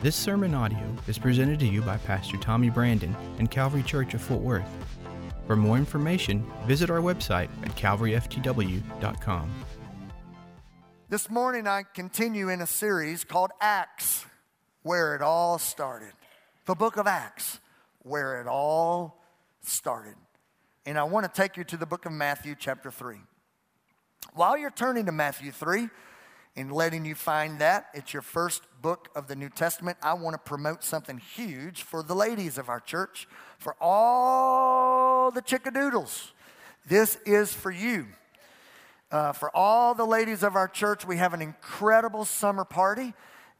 This sermon audio is presented to you by Pastor Tommy Brandon and Calvary Church of Fort Worth. For more information, visit our website at calvaryftw.com. This morning, I continue in a series called Acts, where it all started. The book of Acts, where it all started. And I want to take you to the book of Matthew, chapter 3. While you're turning to Matthew 3, and letting you find that. It's your first book of the New Testament. I want to promote something huge for the ladies of our church, for all the chickadoodles. This is for you. Uh, for all the ladies of our church, we have an incredible summer party,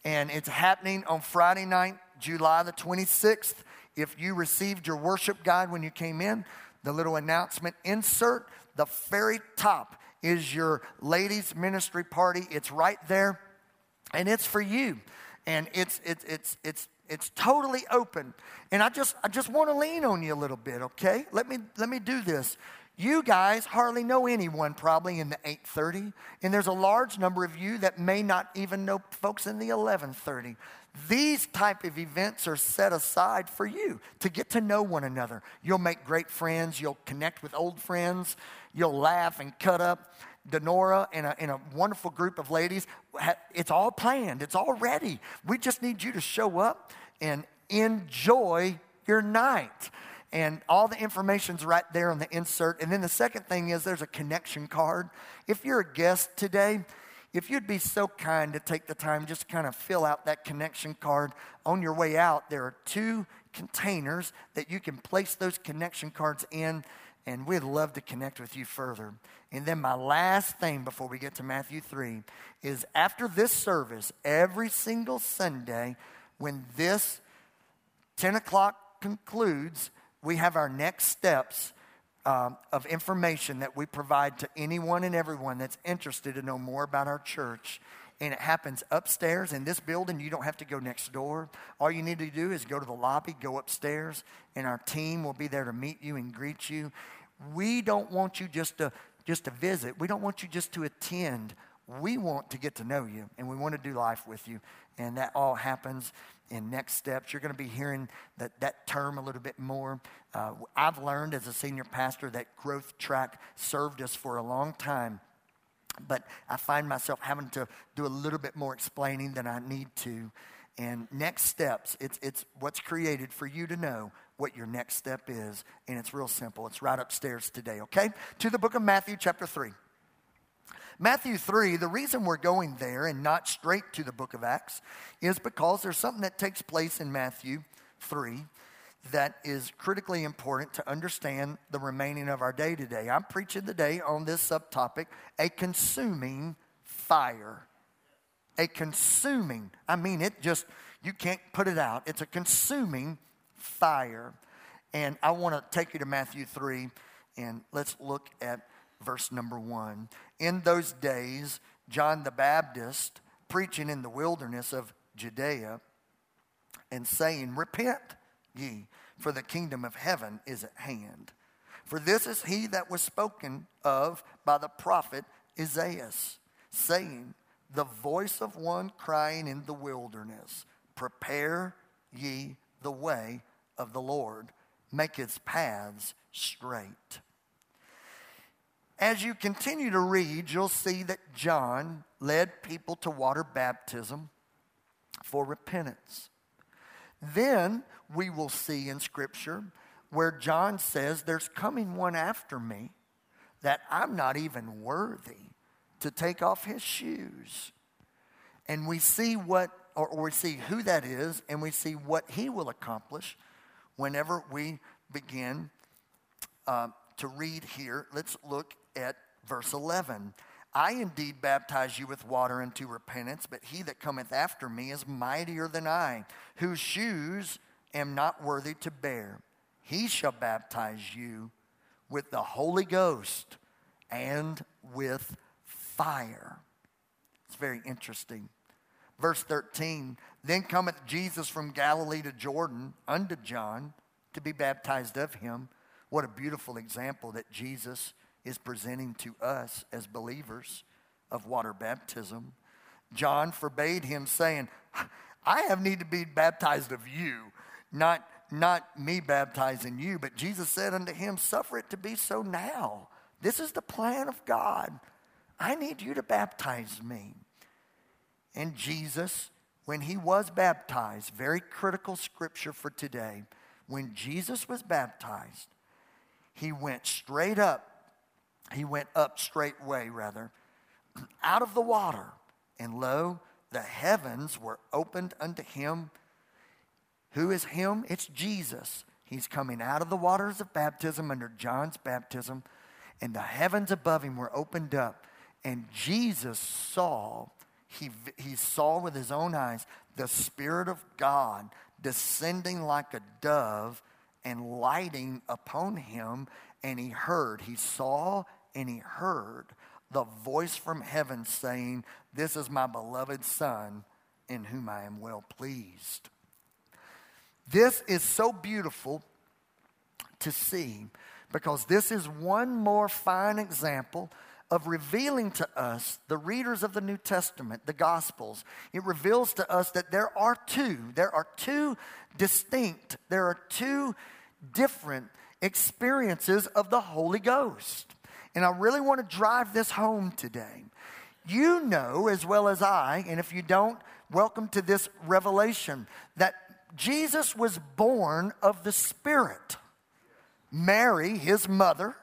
and it's happening on Friday night, July the 26th. If you received your worship guide when you came in, the little announcement insert, the very top is your ladies' ministry party. It's right there, and it's for you. And it's, it's, it's, it's, it's totally open. And I just, I just want to lean on you a little bit, okay? Let me, let me do this. You guys hardly know anyone probably in the 8:30, and there's a large number of you that may not even know folks in the 11:30. These type of events are set aside for you to get to know one another. You'll make great friends, you'll connect with old friends, you'll laugh and cut up. Denora and a, and a wonderful group of ladies, it's all planned, it's all ready. We just need you to show up and enjoy your night. And all the information's right there on the insert. And then the second thing is there's a connection card. If you're a guest today, if you'd be so kind to take the time just kind of fill out that connection card on your way out, there are two containers that you can place those connection cards in, and we'd love to connect with you further. And then, my last thing before we get to Matthew 3 is after this service, every single Sunday, when this 10 o'clock concludes, we have our next steps um, of information that we provide to anyone and everyone that's interested to know more about our church. And it happens upstairs in this building. You don't have to go next door. All you need to do is go to the lobby, go upstairs, and our team will be there to meet you and greet you. We don't want you just to just to visit. We don't want you just to attend. We want to get to know you and we want to do life with you. And that all happens in next steps. You're going to be hearing that, that term a little bit more. Uh, I've learned as a senior pastor that growth track served us for a long time. But I find myself having to do a little bit more explaining than I need to. And next steps, it's, it's what's created for you to know what your next step is. And it's real simple. It's right upstairs today, okay? To the book of Matthew, chapter 3. Matthew 3, the reason we're going there and not straight to the book of Acts is because there's something that takes place in Matthew 3 that is critically important to understand the remaining of our day today. I'm preaching today on this subtopic a consuming fire. A consuming, I mean, it just, you can't put it out. It's a consuming fire. And I want to take you to Matthew 3 and let's look at verse number one. In those days, John the Baptist preaching in the wilderness of Judea and saying, Repent ye, for the kingdom of heaven is at hand. For this is he that was spoken of by the prophet Isaiah, saying, The voice of one crying in the wilderness, Prepare ye the way of the Lord, make his paths straight. As you continue to read, you'll see that John led people to water baptism for repentance. Then we will see in Scripture where John says, There's coming one after me that I'm not even worthy to take off his shoes. And we see what, or, we see who that is, and we see what he will accomplish whenever we begin uh, to read here. Let's look at verse 11. I indeed baptize you with water unto repentance, but he that cometh after me is mightier than I, whose shoes am not worthy to bear. He shall baptize you with the Holy Ghost and with fire. It's very interesting. Verse 13 Then cometh Jesus from Galilee to Jordan unto John to be baptized of him. What a beautiful example that Jesus is presenting to us as believers. of water baptism. John forbade him, saying, I have need to be baptized of you, not, not me baptizing you. But Jesus said unto him, Suffer it to be so now. This is the plan of God. I need you to baptize me. And Jesus, when he was baptized, very critical scripture for today, when Jesus was baptized, he went straight up. He went up straightway, rather, out of the water. And lo, the heavens were opened unto him. Who is him? It's Jesus. He's coming out of the waters of baptism under John's baptism, and the heavens above him were opened up. And Jesus saw, he, he saw with his own eyes the Spirit of God descending like a dove and lighting upon him. And he heard, he saw and he heard the voice from heaven saying, This is my beloved Son in whom I am well pleased. This is so beautiful to see because this is one more fine example of revealing to us, the readers of the New Testament, the Gospels, it reveals to us that there are two, there are two distinct, there are two different experiences of the Holy Ghost. And I really want to drive this home today. You know as well as I, and if you don't, welcome to this revelation, that Jesus was born of the Spirit. Mary, his mother,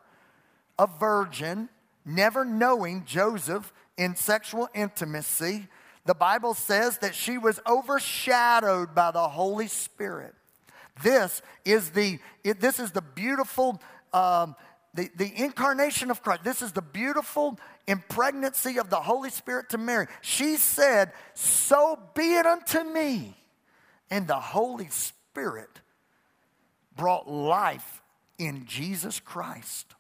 a virgin, never knowing Joseph in sexual intimacy, the Bible says that she was overshadowed by the Holy Spirit. This is the, it, this is the beautiful, um, the, the incarnation of Christ. This is the beautiful impregnancy of the Holy Spirit to Mary. She said, So be it unto me. And the Holy Spirit brought life in Jesus Christ.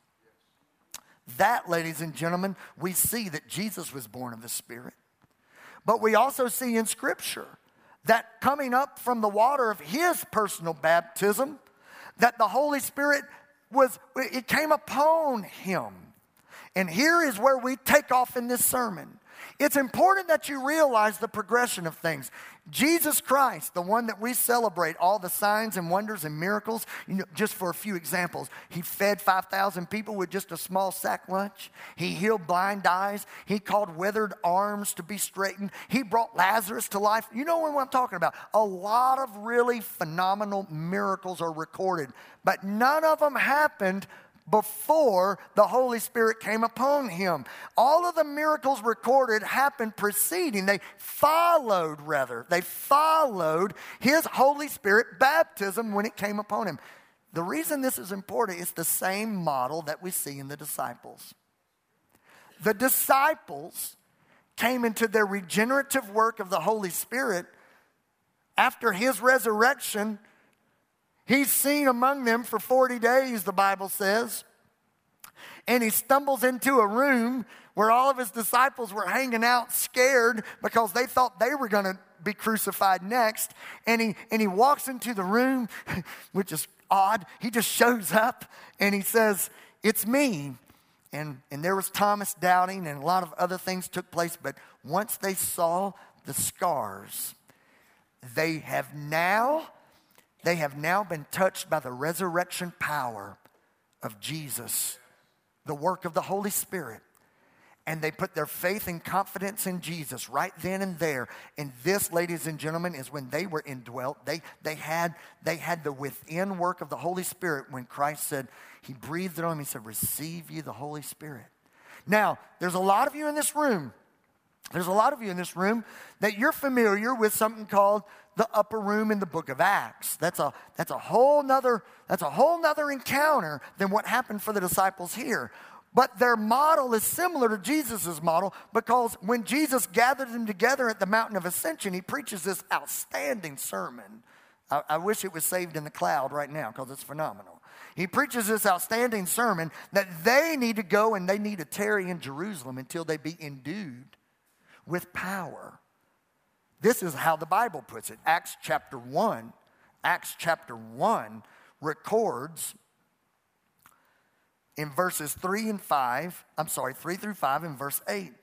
That, ladies and gentlemen, we see that Jesus was born of the Spirit. But we also see in Scripture that coming up from the water of his personal baptism, that the Holy Spirit was, it came upon him. And here is where we take off in this sermon. It's important that you realize the progression of things. Jesus Christ, the one that we celebrate, all the signs and wonders and miracles, you know, just for a few examples, he fed 5,000 people with just a small sack lunch. He healed blind eyes. He called withered arms to be straightened. He brought Lazarus to life. You know what I'm talking about. A lot of really phenomenal miracles are recorded, but none of them happened before the Holy Spirit came upon him. All of the miracles recorded happened preceding, they followed, rather, they followed his Holy Spirit baptism when it came upon him. The reason this is important is the same model that we see in the disciples. The disciples came into their regenerative work of the Holy Spirit after his resurrection He's seen among them for 40 days, the Bible says. And he stumbles into a room where all of his disciples were hanging out scared because they thought they were going to be crucified next. And he, and he walks into the room, which is odd. He just shows up and he says, It's me. And, and there was Thomas doubting, and a lot of other things took place. But once they saw the scars, they have now they have now been touched by the resurrection power of Jesus, the work of the Holy Spirit. And they put their faith and confidence in Jesus right then and there. And this, ladies and gentlemen, is when they were indwelt. They, they, had, they had the within work of the Holy Spirit when Christ said, He breathed it on them. He said, Receive ye the Holy Spirit. Now, there's a lot of you in this room. There's a lot of you in this room that you're familiar with something called the upper room in the book of Acts. That's a, that's a whole nother, that's a whole nother encounter than what happened for the disciples here. But their model is similar to Jesus' model because when Jesus gathered them together at the mountain of ascension, he preaches this outstanding sermon. I, I wish it was saved in the cloud right now because it's phenomenal. He preaches this outstanding sermon that they need to go and they need to tarry in Jerusalem until they be endued with power. This is how the Bible puts it. Acts chapter 1, Acts chapter 1 records in verses 3 and 5, I'm sorry, 3 through 5 and verse 8.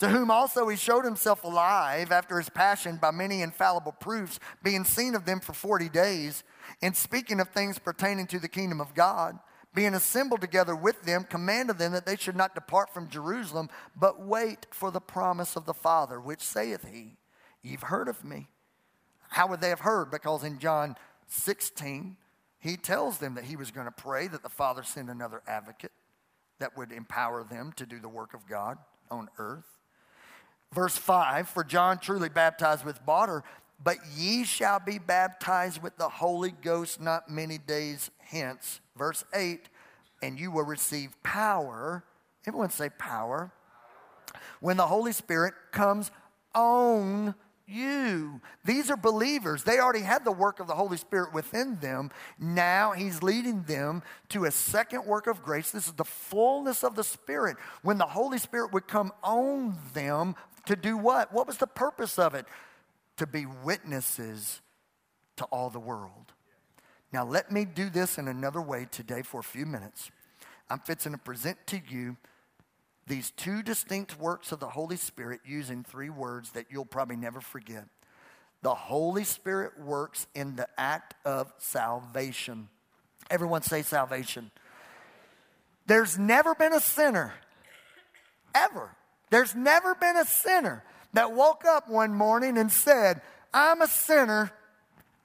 to whom also he showed himself alive after his passion by many infallible proofs, being seen of them for 40 days, and speaking of things pertaining to the kingdom of God, being assembled together with them, commanded them that they should not depart from Jerusalem, but wait for the promise of the Father, which saith he, You've heard of me. How would they have heard? Because in John 16, he tells them that he was going to pray that the Father send another advocate that would empower them to do the work of God on earth. Verse 5 For John truly baptized with water, but ye shall be baptized with the Holy Ghost not many days hence. Verse 8 And you will receive power. Everyone say power. When the Holy Spirit comes on you. These are believers. They already had the work of the Holy Spirit within them. Now he's leading them to a second work of grace. This is the fullness of the Spirit. When the Holy Spirit would come on them to do what? What was the purpose of it? To be witnesses to all the world. Now, let me do this in another way today for a few minutes. I'm fixing to present to you these two distinct works of the Holy Spirit using three words that you'll probably never forget. The Holy Spirit works in the act of salvation. Everyone say salvation. There's never been a sinner, ever. There's never been a sinner that woke up one morning and said, I'm a sinner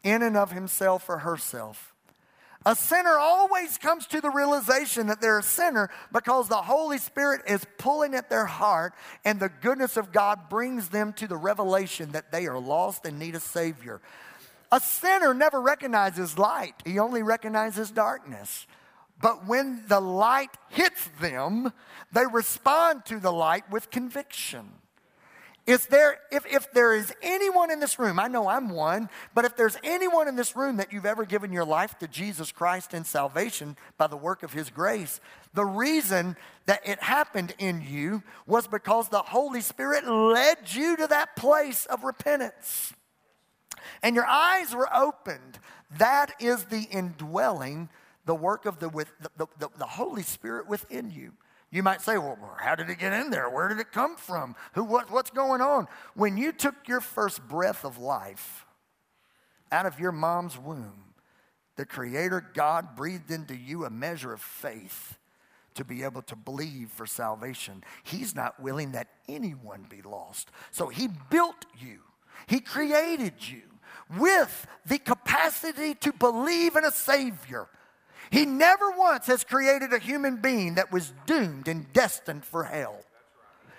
in and of himself or herself. A sinner always comes to the realization that they're a sinner because the Holy Spirit is pulling at their heart, and the goodness of God brings them to the revelation that they are lost and need a Savior. A sinner never recognizes light, he only recognizes darkness. But when the light hits them, they respond to the light with conviction. Is there, if, if there is anyone in this room, I know I'm one, but if there's anyone in this room that you've ever given your life to Jesus Christ in salvation by the work of His grace, the reason that it happened in you was because the Holy Spirit led you to that place of repentance. And your eyes were opened. That is the indwelling, the work of the, with, the, the, the Holy Spirit within you. You might say, well, how did it get in there? Where did it come from? Who, what, what's going on? When you took your first breath of life out of your mom's womb, the Creator God breathed into you a measure of faith to be able to believe for salvation. He's not willing that anyone be lost. So He built you, He created you with the capacity to believe in a Savior he never once has created a human being that was doomed and destined for hell.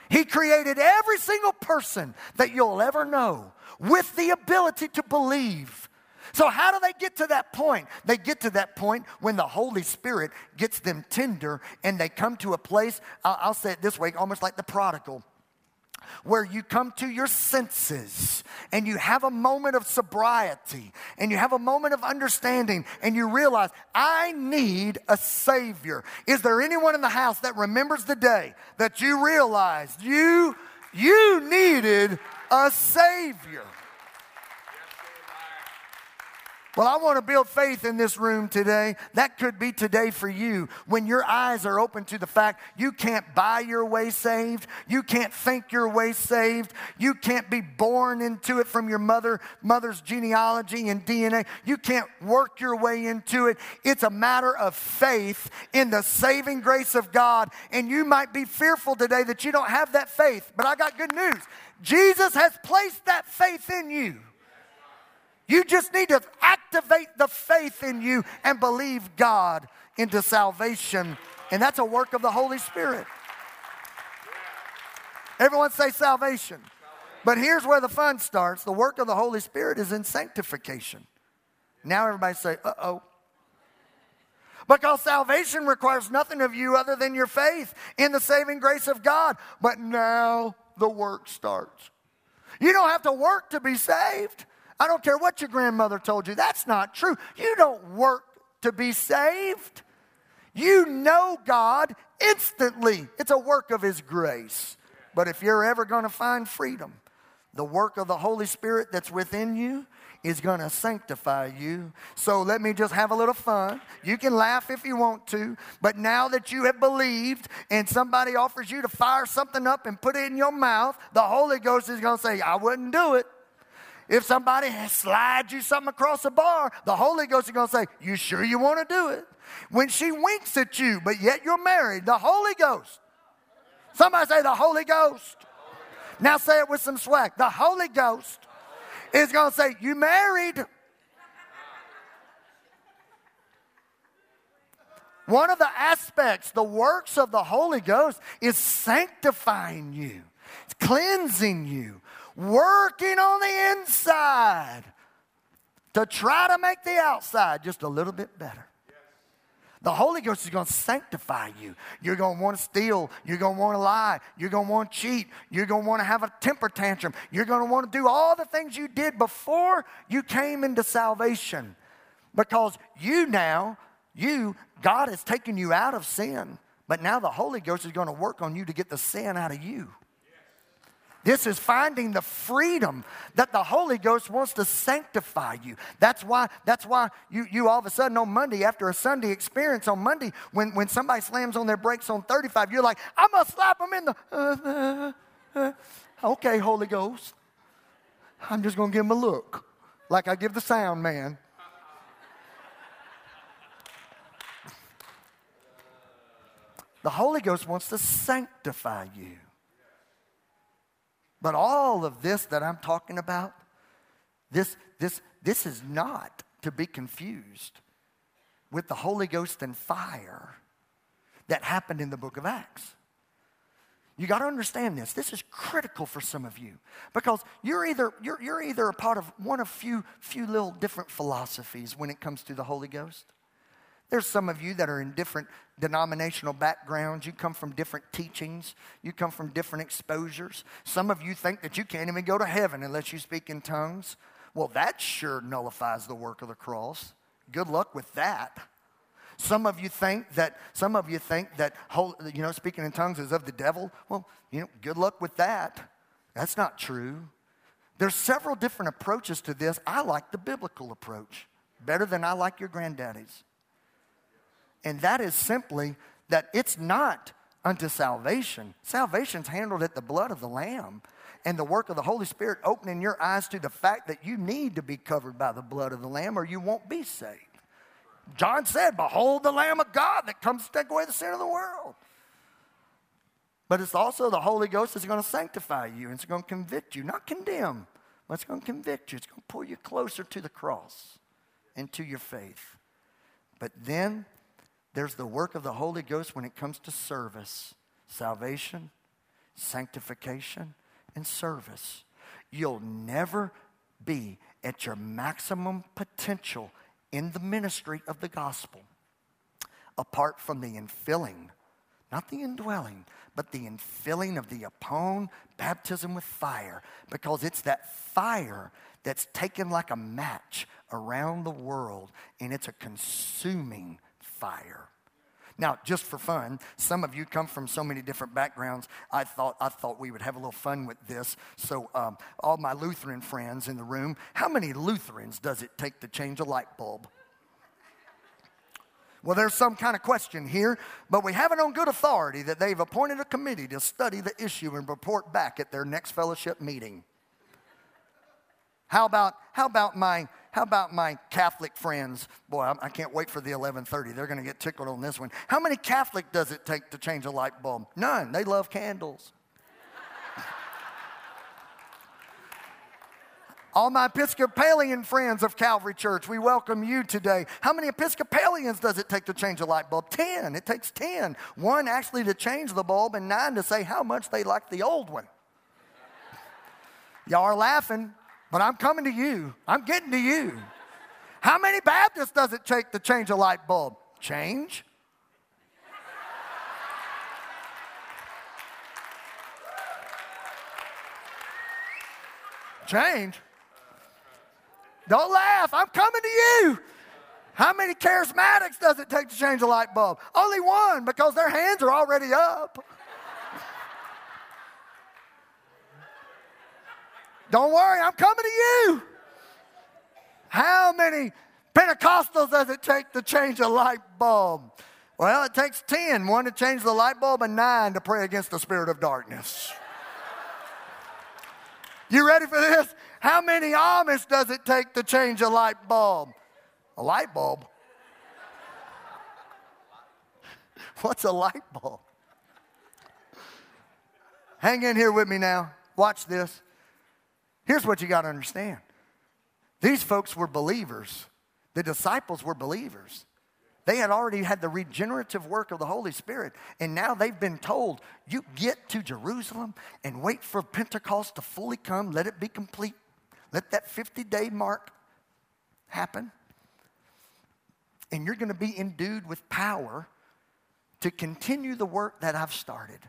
He created every single person that you'll ever know with the ability to believe. So, how do they get to that point? They get to that point when the Holy Spirit gets them tender and they come to a place, I'll, say it this way, almost like the prodigal where you come to your senses and you have a moment of sobriety and you have a moment of understanding and you realize, I need a Savior. Is there anyone in the house that remembers the day that you realized you, you needed a Savior? Well, I want to build faith in this room today. That could be today for you when your eyes are open to the fact you can't buy your way saved, you can't think your way saved, you can't be born into it from your mother mother's genealogy and DNA. You can't work your way into it. It's a matter of faith in the saving grace of God, and you might be fearful today that you don't have that faith, but I got good news. Jesus has placed that faith in you. You just need to activate the faith in you and believe God into salvation. And that's a work of the Holy Spirit. Everyone say salvation. But here's where the fun starts the work of the Holy Spirit is in sanctification. Now everybody say, uh oh. Because salvation requires nothing of you other than your faith in the saving grace of God. But now the work starts. You don't have to work to be saved. I don't care what your grandmother told you. That's not true. You don't work to be saved. You know God instantly. It's a work of His grace. But if you're ever going to find freedom, the work of the Holy Spirit that's within you is going to sanctify you. So let me just have a little fun. You can laugh if you want to, but now that you have believed and somebody offers you to fire something up and put it in your mouth, the Holy Ghost is going to say, I wouldn't do it. If somebody slides you something across the bar, the Holy Ghost is going to say, You sure you want to do it? When she winks at you, but yet you're married, the Holy Ghost. Somebody say, The Holy Ghost. Now say it with some swag. The Holy Ghost is going to say, You married. One of the aspects, the works of the Holy Ghost, is sanctifying you, it's cleansing you, working on the inside to try to make the outside just a little bit better. The Holy Ghost is going to sanctify you. You're going to want to steal. You're going to want to lie. You're going to want to cheat. You're going to want to have a temper tantrum. You're going to want to do all the things you did before you came into salvation. Because you now, you, God has taken you out of sin. But now the Holy Ghost is going to work on you to get the sin out of you. This is finding the freedom that the Holy Ghost wants to sanctify you. That's why, that's why you, you all of a sudden on Monday, after a Sunday experience on Monday, when, when somebody slams on their brakes on 35, you're like, I'm going to slap them in the. Uh, uh, uh. Okay, Holy Ghost. I'm just going to give them a look, like I give the sound man. The Holy Ghost wants to sanctify you. But all of this that I'm talking about, this, this, this is not to be confused with the Holy Ghost and fire that happened in the book of Acts. You got to understand this. This is critical for some of you because you're either, you're, you're either a part of one of few, few little different philosophies when it comes to the Holy Ghost. There's some of you that are in different denominational backgrounds. You come from different teachings. You come from different exposures. Some of you think that you can't even go to heaven unless you speak in tongues. Well, that sure nullifies the work of the cross. Good luck with that. Some of you think that some of you think that you know speaking in tongues is of the devil. Well, you know, good luck with that. That's not true. There's several different approaches to this. I like the biblical approach better than I like your granddaddy's. And that is simply that it's not unto salvation. Salvation's handled at the blood of the Lamb and the work of the Holy Spirit opening your eyes to the fact that you need to be covered by the blood of the Lamb or you won't be saved. John said, Behold the Lamb of God that comes to take away the sin of the world. But it's also the Holy Ghost that's going to sanctify you and it's going to convict you, not condemn, but it's going to convict you. It's going to pull you closer to the cross and to your faith. But then there's the work of the Holy Ghost when it comes to service salvation, sanctification, and service. You'll never be at your maximum potential in the ministry of the gospel apart from the infilling, not the indwelling, but the infilling of the upon baptism with fire, because it's that fire that's taken like a match around the world and it's a consuming fire. Now, just for fun, some of you come from so many different backgrounds. I thought, I thought we would have a little fun with this. So, um, all my Lutheran friends in the room, how many Lutherans does it take to change a light bulb? Well, there's some kind of question here, but we have it on good authority that they've appointed a committee to study the issue and report back at their next fellowship meeting. How about, how about my how about my Catholic friends? Boy, I can't wait for the 1130. They're going to get tickled on this one. How many Catholic does it take to change a light bulb? None. They love candles. All my Episcopalian friends of Calvary Church, we welcome you today. How many Episcopalians does it take to change a light bulb? Ten. It takes ten. One actually to change the bulb, and nine to say how much they like the old one. Y'all are laughing. But I'm coming to you. I'm getting to you. How many Baptists does it take to change a light bulb? Change. Change. Don't laugh. I'm coming to you. How many charismatics does it take to change a light bulb? Only one because their hands are already up. Don't worry, I'm coming to you. How many Pentecostals does it take to change a light bulb? Well, it takes 10 one to change the light bulb, and nine to pray against the spirit of darkness. You ready for this? How many Amish does it take to change a light bulb? A light bulb? What's a light bulb? Hang in here with me now. Watch this. Here's what you got to understand these folks were believers, the disciples were believers. They had already had the regenerative work of the Holy Spirit, and now they've been told, you get to Jerusalem and wait for Pentecost to fully come, let it be complete. Let that 50 day mark happen. And you're going to be endued with power to continue the work that I've started.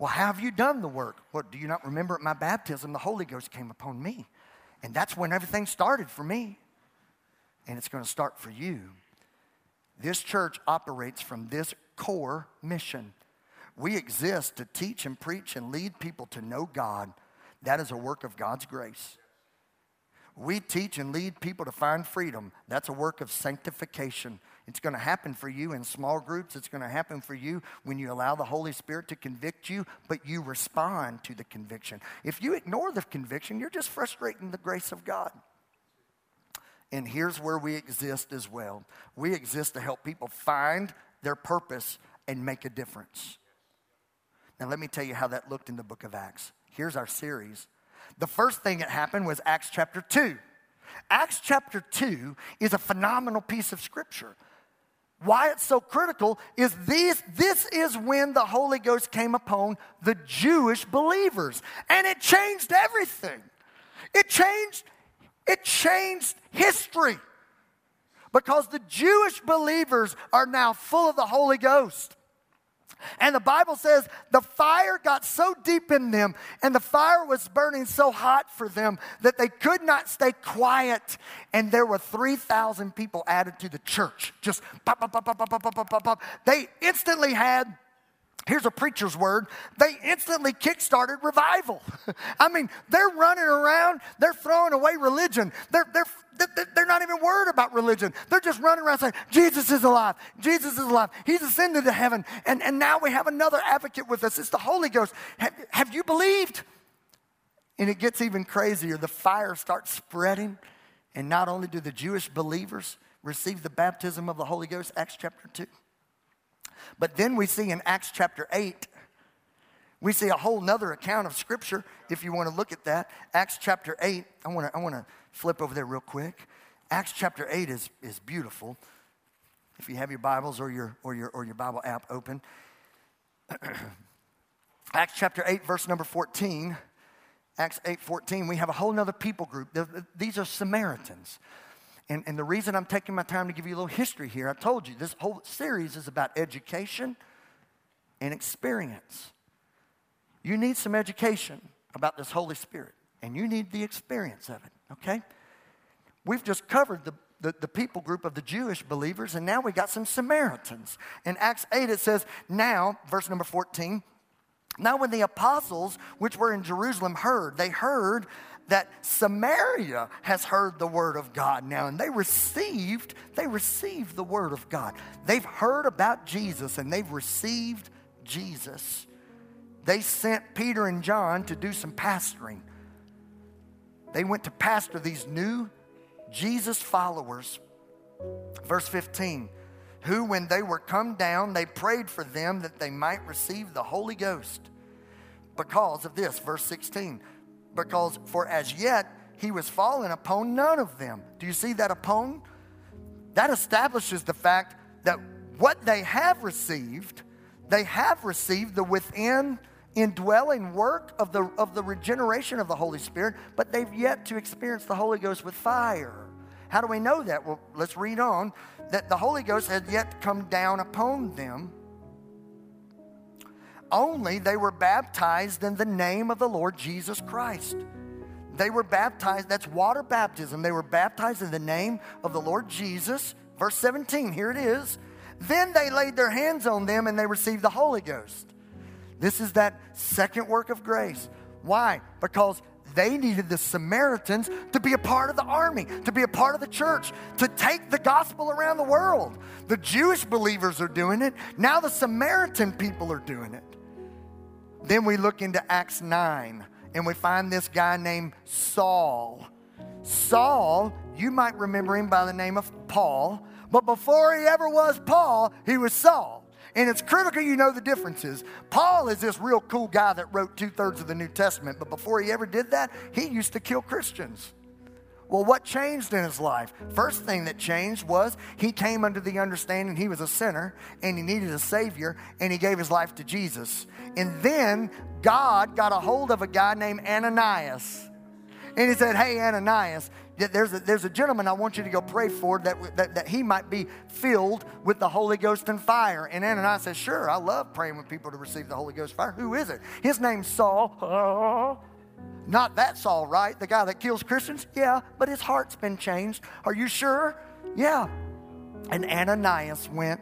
Well, how have you done the work? What do you not remember at my baptism? The Holy Ghost came upon me. And that's when everything started for me. And it's going to start for you. This church operates from this core mission. We exist to teach and preach and lead people to know God. That is a work of God's grace. We teach and lead people to find freedom. That's a work of sanctification. It's going to happen for you in small groups. It's going to happen for you when you allow the Holy Spirit to convict you, but you respond to the conviction. If you ignore the conviction, you're just frustrating the grace of God. And here's where we exist as well we exist to help people find their purpose and make a difference. Now, let me tell you how that looked in the book of Acts. Here's our series. The first thing that happened was Acts chapter 2. Acts chapter 2 is a phenomenal piece of scripture. Why it's so critical is this, this is when the Holy Ghost came upon the Jewish believers. And it changed everything. It changed it changed history because the Jewish believers are now full of the Holy Ghost. And the Bible says the fire got so deep in them and the fire was burning so hot for them that they could not stay quiet. And there were 3,000 people added to the church. Just pop, pop, pop, pop, pop, pop, pop, pop. They instantly had Here's a preacher's word. They instantly kickstarted revival. I mean, they're running around, they're throwing away religion. They're, they're, they're not even worried about religion. They're just running around saying, Jesus is alive. Jesus is alive. He's ascended to heaven. And, and now we have another advocate with us. It's the Holy Ghost. Have, have you believed? And it gets even crazier. The fire starts spreading. And not only do the Jewish believers receive the baptism of the Holy Ghost, Acts chapter 2, but then we see in Acts chapter 8, we see a whole nother account of Scripture, if you want to look at that. Acts chapter 8, I want to, I want to flip over there real quick. Acts chapter 8 is, is beautiful. If you have your Bibles or your, or your, or your Bible app open. Acts chapter 8, verse number 14. Acts 8, 14, we have a whole nother people group. These are Samaritans. And, and the reason I'm taking my time to give you a little history here, I told you this whole series is about education and experience. You need some education about this Holy Spirit, and you need the experience of it, okay? We've just covered the, the, the, people group of the Jewish believers, and now we got some Samaritans. In Acts 8, it says, Now, verse number 14, now when the apostles which were in Jerusalem heard, they heard that Samaria has heard the word of God now and they received they received the word of God. They've heard about Jesus and they've received Jesus. They sent Peter and John to do some pastoring. They went to pastor these new Jesus followers. Verse 15, who when they were come down, they prayed for them that they might receive the Holy Ghost. Because of this, verse 16, because for as yet he was fallen upon none of them. Do you see that upon? That establishes the fact that what they have received, they have received the within indwelling work of the, of the regeneration of the Holy Spirit, but they've yet to experience the Holy Ghost with fire. How do we know that? Well, let's read on. That the Holy Ghost had yet come down upon them only they were baptized in the name of the Lord Jesus Christ. They were baptized, that's water baptism. They were baptized in the name of the Lord Jesus. Verse 17, here it is. Then they laid their hands on them and they received the Holy Ghost. This is that second work of grace. Why? Because They needed the Samaritans to be a part of the army, to be a part of the church, to take the gospel around the world. The Jewish believers are doing it. Now the Samaritan people are doing it. Then we look into Acts 9 and we find this guy named Saul. Saul, you might remember him by the name of Paul, but before he ever was Paul, he was Saul. And it's critical you know the differences. Paul is this real cool guy that wrote two thirds of the New Testament, but before he ever did that, he used to kill Christians. Well, what changed in his life? First thing that changed was he came under the understanding he was a sinner and he needed a Savior and he gave his life to Jesus. And then God got a hold of a guy named Ananias. And he said, Hey, Ananias, there's a, there's a gentleman I want you to go pray for that, that, that he might be filled with the Holy Ghost and fire. And Ananias says, Sure, I love praying with people to receive the Holy Ghost fire. Who is it? His name's Saul. Not that Saul, right? The guy that kills Christians? Yeah, but his heart's been changed. Are you sure? Yeah. And Ananias went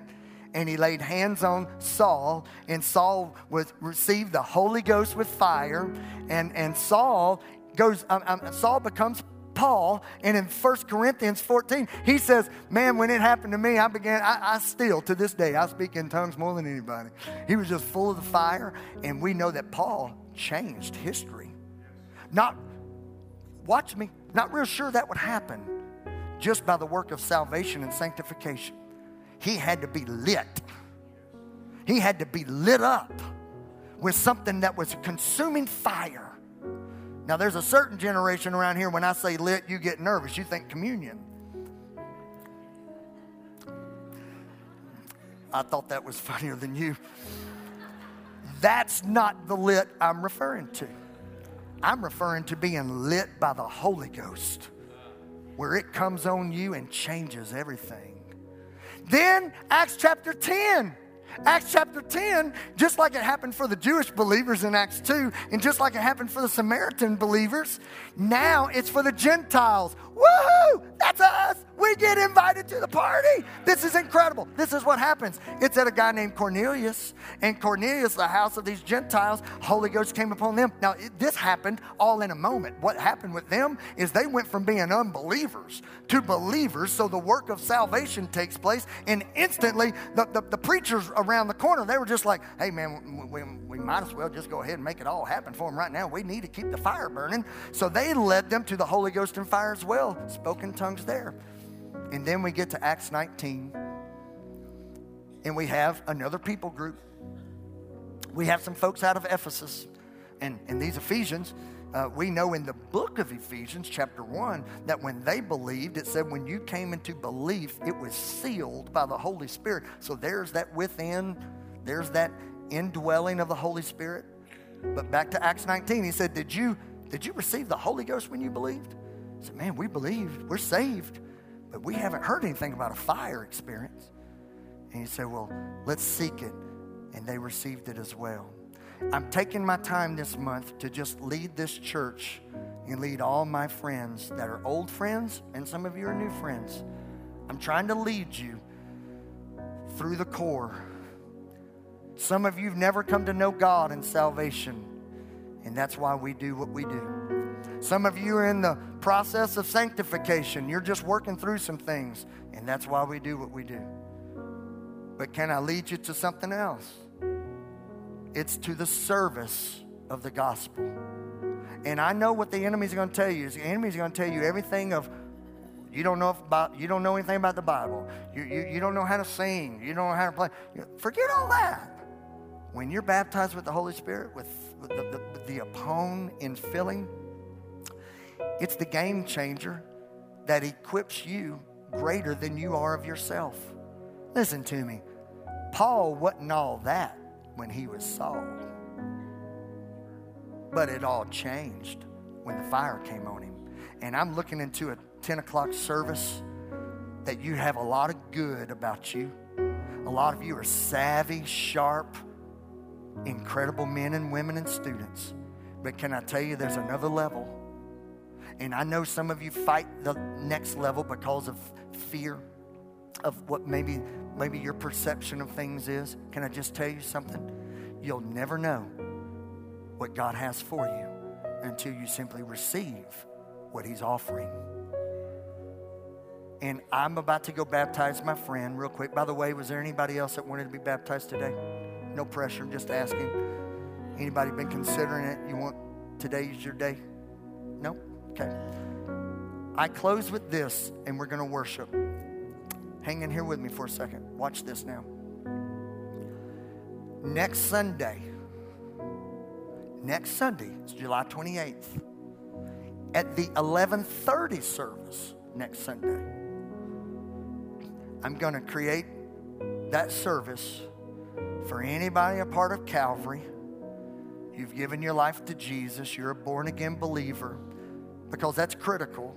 and he laid hands on Saul, and Saul was received the Holy Ghost with fire, and, and Saul goes, um, um, Saul becomes Paul, and in 1 Corinthians 14, he says, Man, when it happened to me, I began, I, I, still, to this day, I speak in tongues more than anybody. He was just full of the fire, and we know that Paul changed history. Not, watch me, not real sure that would happen just by the work of salvation and sanctification. He had to be lit, he had to be lit up with something that was consuming fire now, there's a certain generation around here, when I say lit, you get nervous. You think communion. I thought that was funnier than you. That's not the lit I'm referring to. I'm referring to being lit by the Holy Ghost, where it comes on you and changes everything. Then, Acts chapter 10. Acts chapter 10, just like it happened for the Jewish believers in Acts 2, and just like it happened for the Samaritan believers, now it's for the Gentiles. Woohoo! That's us! We get invited to the party. This is incredible. This is what happens. It's at a guy named Cornelius, and Cornelius, the house of these Gentiles, Holy Ghost came upon them. Now, it, this happened all in a moment. What happened with them is they went from being unbelievers to believers, so the work of salvation takes place, and instantly the, the, the preachers around the corner, they were just like, hey, man, we, we might as well just go ahead and make it all happen for them right now. We need to keep the fire burning. So they led them to the Holy Ghost and fire as well, spoken tongues there. And then we get to Acts 19, and we have another people group. We have some folks out of Ephesus. And, and these Ephesians, uh, we know in the book of Ephesians, chapter 1, that when they believed, it said when you came into belief, it was sealed by the Holy Spirit. So there's that within, there's that indwelling of the Holy Spirit. But back to Acts 19, he said, Did you, did you receive the Holy Ghost when you believed? I said, Man, we believed. We're saved. But we haven't heard anything about a fire experience. And he said, Well, let's seek it. And they received it as well. I'm taking my time this month to just lead this church and lead all my friends that are old friends, and some of you are new friends. I'm trying to lead you through the core. Some of you have never come to know God and salvation, and that's why we do what we do. Some of you are in the process of sanctification. You're just working through some things, and that's why we do what we do. But can I lead you to something else? It's to the service of the gospel. And I know what the enemy's going to tell you. Is the enemy's going to tell you everything of you don't know about you don't know anything about the Bible. You, you, you don't know how to sing. You don't know how to play. Forget all that. When you're baptized with the Holy Spirit, with, with the, the, the upon infilling, it's the game changer that equips you greater than you are of yourself. Listen to me. Paul wasn't all that when he was Saul. But it all changed when the fire came on him. And I'm looking into a 10 o'clock service that you have a lot of good about you. A lot of you are savvy, sharp, incredible men and women and students. But can I tell you, there's another level and I know some of you fight the next level because of fear of what maybe maybe your perception of things is. Can I just tell you something? You'll never know what God has for you until you simply receive what He's offering. And I'm about to go baptize my friend real quick. By the way, was there anybody else that wanted to be baptized today? No pressure, I'm just asking. Anybody been considering it? You want today's your day? No? Okay. I close with this, and we're going to worship. Hang in here with me for a second. Watch this now. Next Sunday, next Sunday, it's July 28th, at the 11:30 service next Sunday, I'm going to create that service for anybody a part of Calvary. You've given your life to Jesus, you're a born again believer, because that's critical.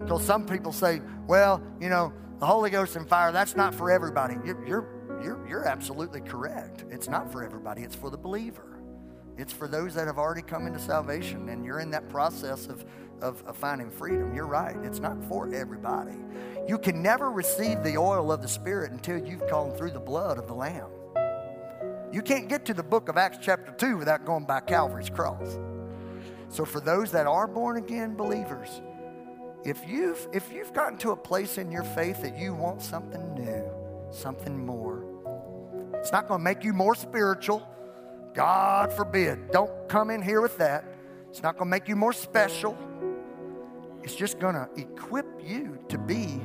Because some people say, well, you know, the Holy Ghost and fire, that's not for everybody. You're, you're, you're, you're absolutely correct. It's not for everybody, it's for the believer. It's for those that have already come into salvation and you're in that process of, of, of, finding freedom. You're right. It's not for everybody. You can never receive the oil of the Spirit until you've gone through the blood of the Lamb. You can't get to the book of Acts, chapter 2, without going by Calvary's cross. So, for those that are born again believers, if you've, if you've gotten to a place in your faith that you want something new, something more, it's not going to make you more spiritual. God forbid. Don't come in here with that. It's not going to make you more special. It's just going to equip you to be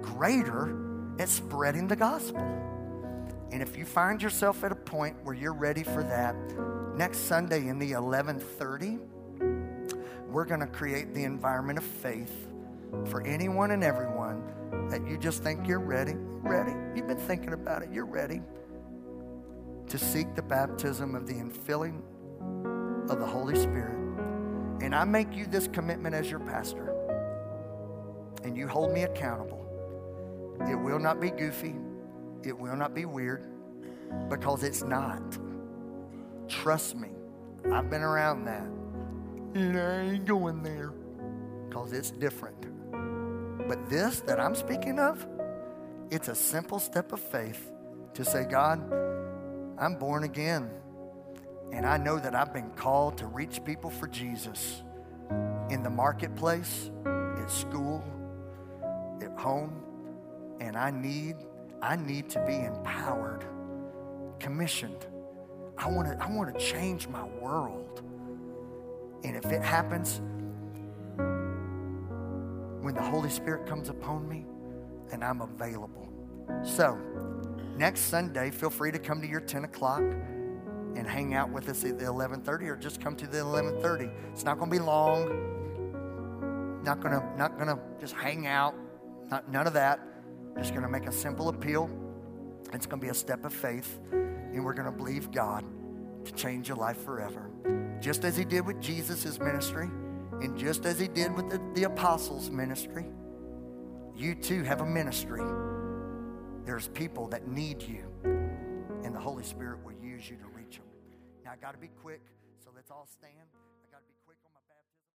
greater at spreading the gospel. And if you find yourself at a point where you're ready for that, next Sunday in the 1130, we're going to create the environment of faith for anyone and everyone that you just think you're ready. Ready? You've been thinking about it. You're ready to seek the baptism of the infilling of the Holy Spirit. And I make you this commitment as your pastor. And you hold me accountable. It will not be goofy. It will not be weird because it's not. Trust me. I've been around that. And I ain't going there because it's different. But this that I'm speaking of, it's a simple step of faith to say, God, I'm born again. And I know that I've been called to reach people for Jesus in the marketplace, at school, at home. And I need, I need to be empowered, commissioned. I want to, I want to change my world. And if it happens when the Holy Spirit comes upon me, and I'm available. So, next Sunday, feel free to come to your 10 o'clock and hang out with us at the 11:30, or just come to the 11:30. It's not going to be long. Not going to not going to just hang out. Not, none of that. Just going to make a simple appeal. It's going to be a step of faith, and we're going to believe God to change your life forever, just as He did with Jesus' ministry, and just as He did with the, the apostles' ministry. You too have a ministry there's people that need you, and the Holy Spirit will use you to reach them. Now, I got to be quick, so let's all stand.